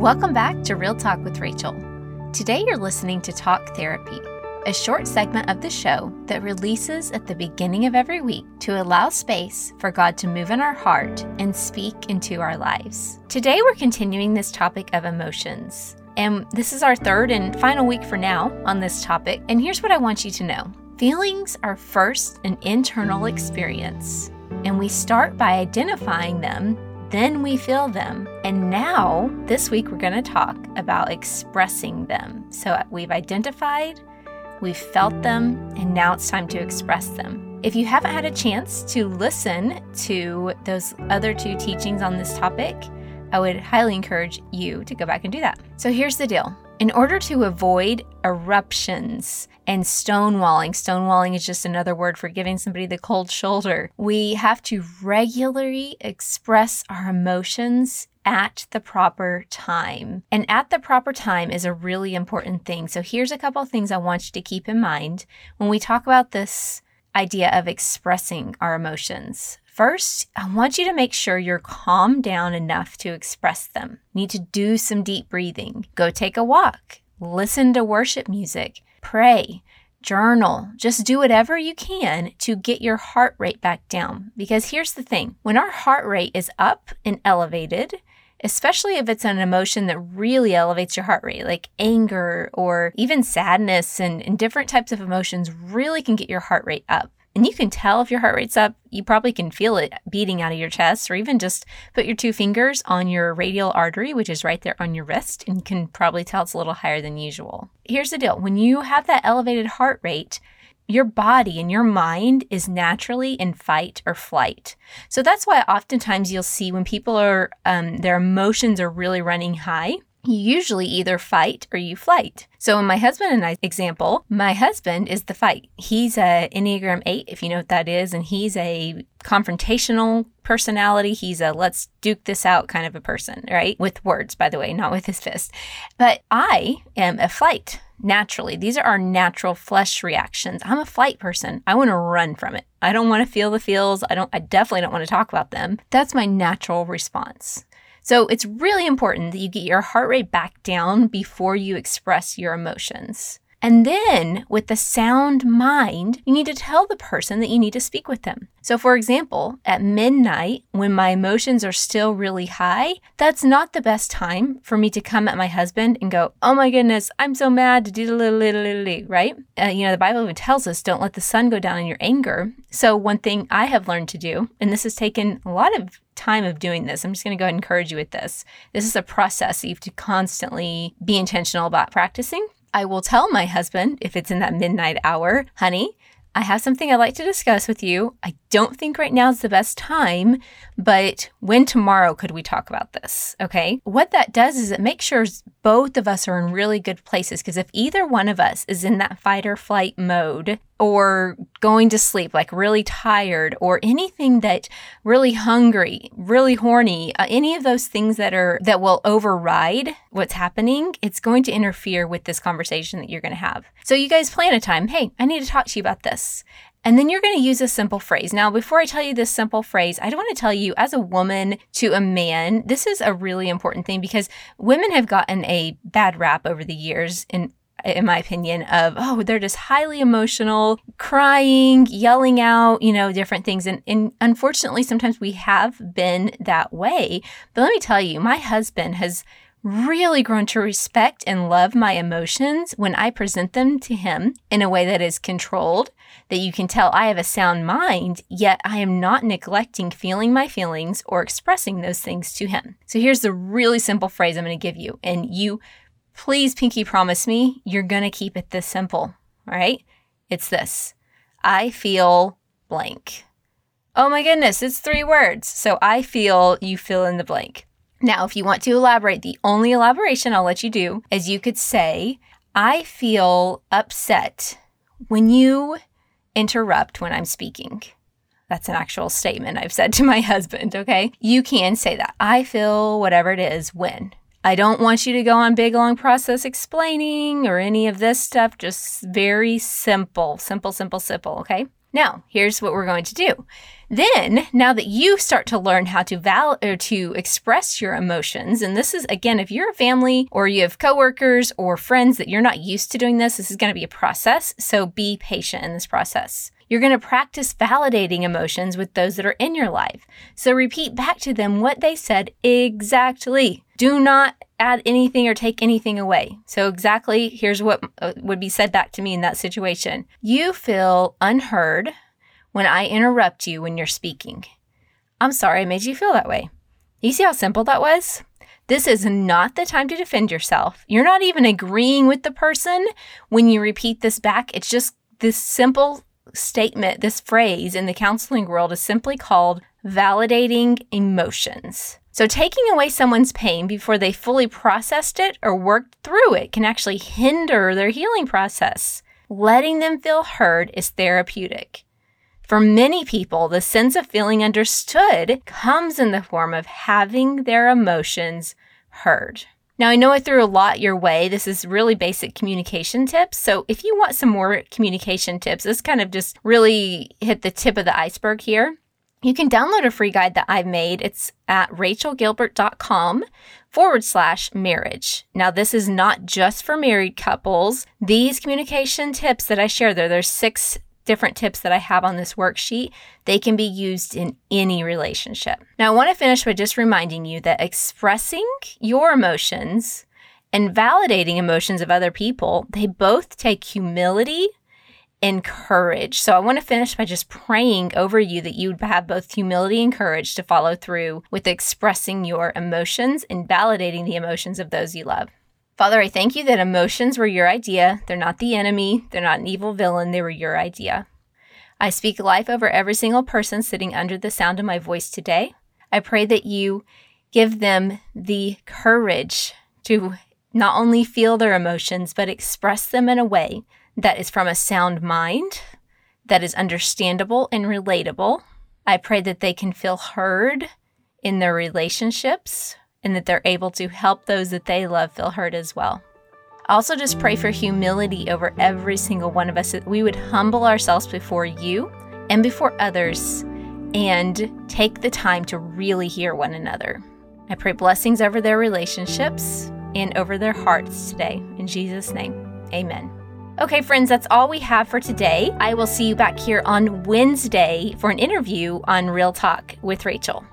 Welcome back to Real Talk with Rachel. Today you're listening to Talk Therapy, a short segment of the show that releases at the beginning of every week to allow space for God to move in our heart and speak into our lives. Today we're continuing this topic of emotions. And this is our third and final week for now on this topic. And here's what I want you to know feelings are first an internal experience, and we start by identifying them then we feel them. And now, this week, we're going to talk about expressing them. So uh, we've identified, we've felt them, and now it's time to express them. If you haven't had a chance to listen to those other two teachings on this topic, I would highly encourage you to go back and do that. So here's the deal in order to avoid eruptions and stonewalling, stonewalling is just another word for giving somebody the cold shoulder, we have to regularly express our emotions at the proper time. And at the proper time is a really important thing. So here's a couple things I want you to keep in mind when we talk about this idea of expressing our emotions. First, I want you to make sure you're calm down enough to express them. You need to do some deep breathing. Go take a walk. Listen to worship music. Pray. Journal. Just do whatever you can to get your heart rate back down. Because here's the thing when our heart rate is up and elevated, especially if it's an emotion that really elevates your heart rate, like anger or even sadness and, and different types of emotions, really can get your heart rate up. And you can tell if your heart rate's up. You probably can feel it beating out of your chest, or even just put your two fingers on your radial artery, which is right there on your wrist, and you can probably tell it's a little higher than usual. Here's the deal when you have that elevated heart rate, your body and your mind is naturally in fight or flight. So that's why oftentimes you'll see when people are, um, their emotions are really running high, you usually either fight or you flight. So in my husband and I example, my husband is the fight. He's a Enneagram 8 if you know what that is and he's a confrontational personality. He's a let's duke this out kind of a person, right? With words by the way, not with his fist. But I am a flight naturally. These are our natural flesh reactions. I'm a flight person. I want to run from it. I don't want to feel the feels. I don't I definitely don't want to talk about them. That's my natural response. So it's really important that you get your heart rate back down before you express your emotions. And then, with the sound mind, you need to tell the person that you need to speak with them. So, for example, at midnight, when my emotions are still really high, that's not the best time for me to come at my husband and go, Oh my goodness, I'm so mad, right? Uh, you know, the Bible even tells us don't let the sun go down in your anger. So, one thing I have learned to do, and this has taken a lot of time of doing this. I'm just going to go ahead and encourage you with this. This is a process you have to constantly be intentional about practicing. I will tell my husband if it's in that midnight hour, honey, I have something I'd like to discuss with you. I don't think right now is the best time, but when tomorrow could we talk about this? Okay. What that does is it makes sure both of us are in really good places because if either one of us is in that fight or flight mode, or going to sleep like really tired or anything that really hungry really horny uh, any of those things that are that will override what's happening it's going to interfere with this conversation that you're going to have so you guys plan a time hey i need to talk to you about this and then you're going to use a simple phrase. Now, before I tell you this simple phrase, I do want to tell you as a woman to a man, this is a really important thing because women have gotten a bad rap over the years in in my opinion, of, oh, they're just highly emotional, crying, yelling out, you know, different things. And, and unfortunately, sometimes we have been that way. But let me tell you, my husband has really grown to respect and love my emotions when I present them to him in a way that is controlled, that you can tell I have a sound mind, yet I am not neglecting feeling my feelings or expressing those things to him. So here's the really simple phrase I'm going to give you, and you please pinky promise me you're going to keep it this simple, all right? It's this I feel blank. Oh my goodness, it's three words. So I feel you fill in the blank. Now, if you want to elaborate, the only elaboration I'll let you do is you could say, I feel upset when you interrupt when I'm speaking. That's an actual statement I've said to my husband, okay? You can say that. I feel whatever it is when. I don't want you to go on big long process explaining or any of this stuff. Just very simple, simple, simple, simple. Okay. Now, here's what we're going to do. Then, now that you start to learn how to val or to express your emotions, and this is again, if you're a family or you have coworkers or friends that you're not used to doing this, this is going to be a process. So be patient in this process. You're going to practice validating emotions with those that are in your life. So repeat back to them what they said exactly. Do not add anything or take anything away. So, exactly here's what uh, would be said back to me in that situation You feel unheard when I interrupt you when you're speaking. I'm sorry I made you feel that way. You see how simple that was? This is not the time to defend yourself. You're not even agreeing with the person when you repeat this back. It's just this simple statement, this phrase in the counseling world is simply called validating emotions. So, taking away someone's pain before they fully processed it or worked through it can actually hinder their healing process. Letting them feel heard is therapeutic. For many people, the sense of feeling understood comes in the form of having their emotions heard. Now, I know I threw a lot your way. This is really basic communication tips. So, if you want some more communication tips, this kind of just really hit the tip of the iceberg here. You can download a free guide that I've made. It's at rachelgilbert.com forward slash marriage. Now, this is not just for married couples. These communication tips that I share there, there's six different tips that I have on this worksheet, they can be used in any relationship. Now, I want to finish by just reminding you that expressing your emotions and validating emotions of other people, they both take humility and courage. So I want to finish by just praying over you that you would have both humility and courage to follow through with expressing your emotions and validating the emotions of those you love. Father, I thank you that emotions were your idea. They're not the enemy, they're not an evil villain, they were your idea. I speak life over every single person sitting under the sound of my voice today. I pray that you give them the courage to not only feel their emotions, but express them in a way that is from a sound mind, that is understandable and relatable. I pray that they can feel heard in their relationships, and that they're able to help those that they love feel heard as well. Also, just pray for humility over every single one of us that we would humble ourselves before you and before others and take the time to really hear one another. I pray blessings over their relationships and over their hearts today. In Jesus' name, amen. Okay, friends, that's all we have for today. I will see you back here on Wednesday for an interview on Real Talk with Rachel.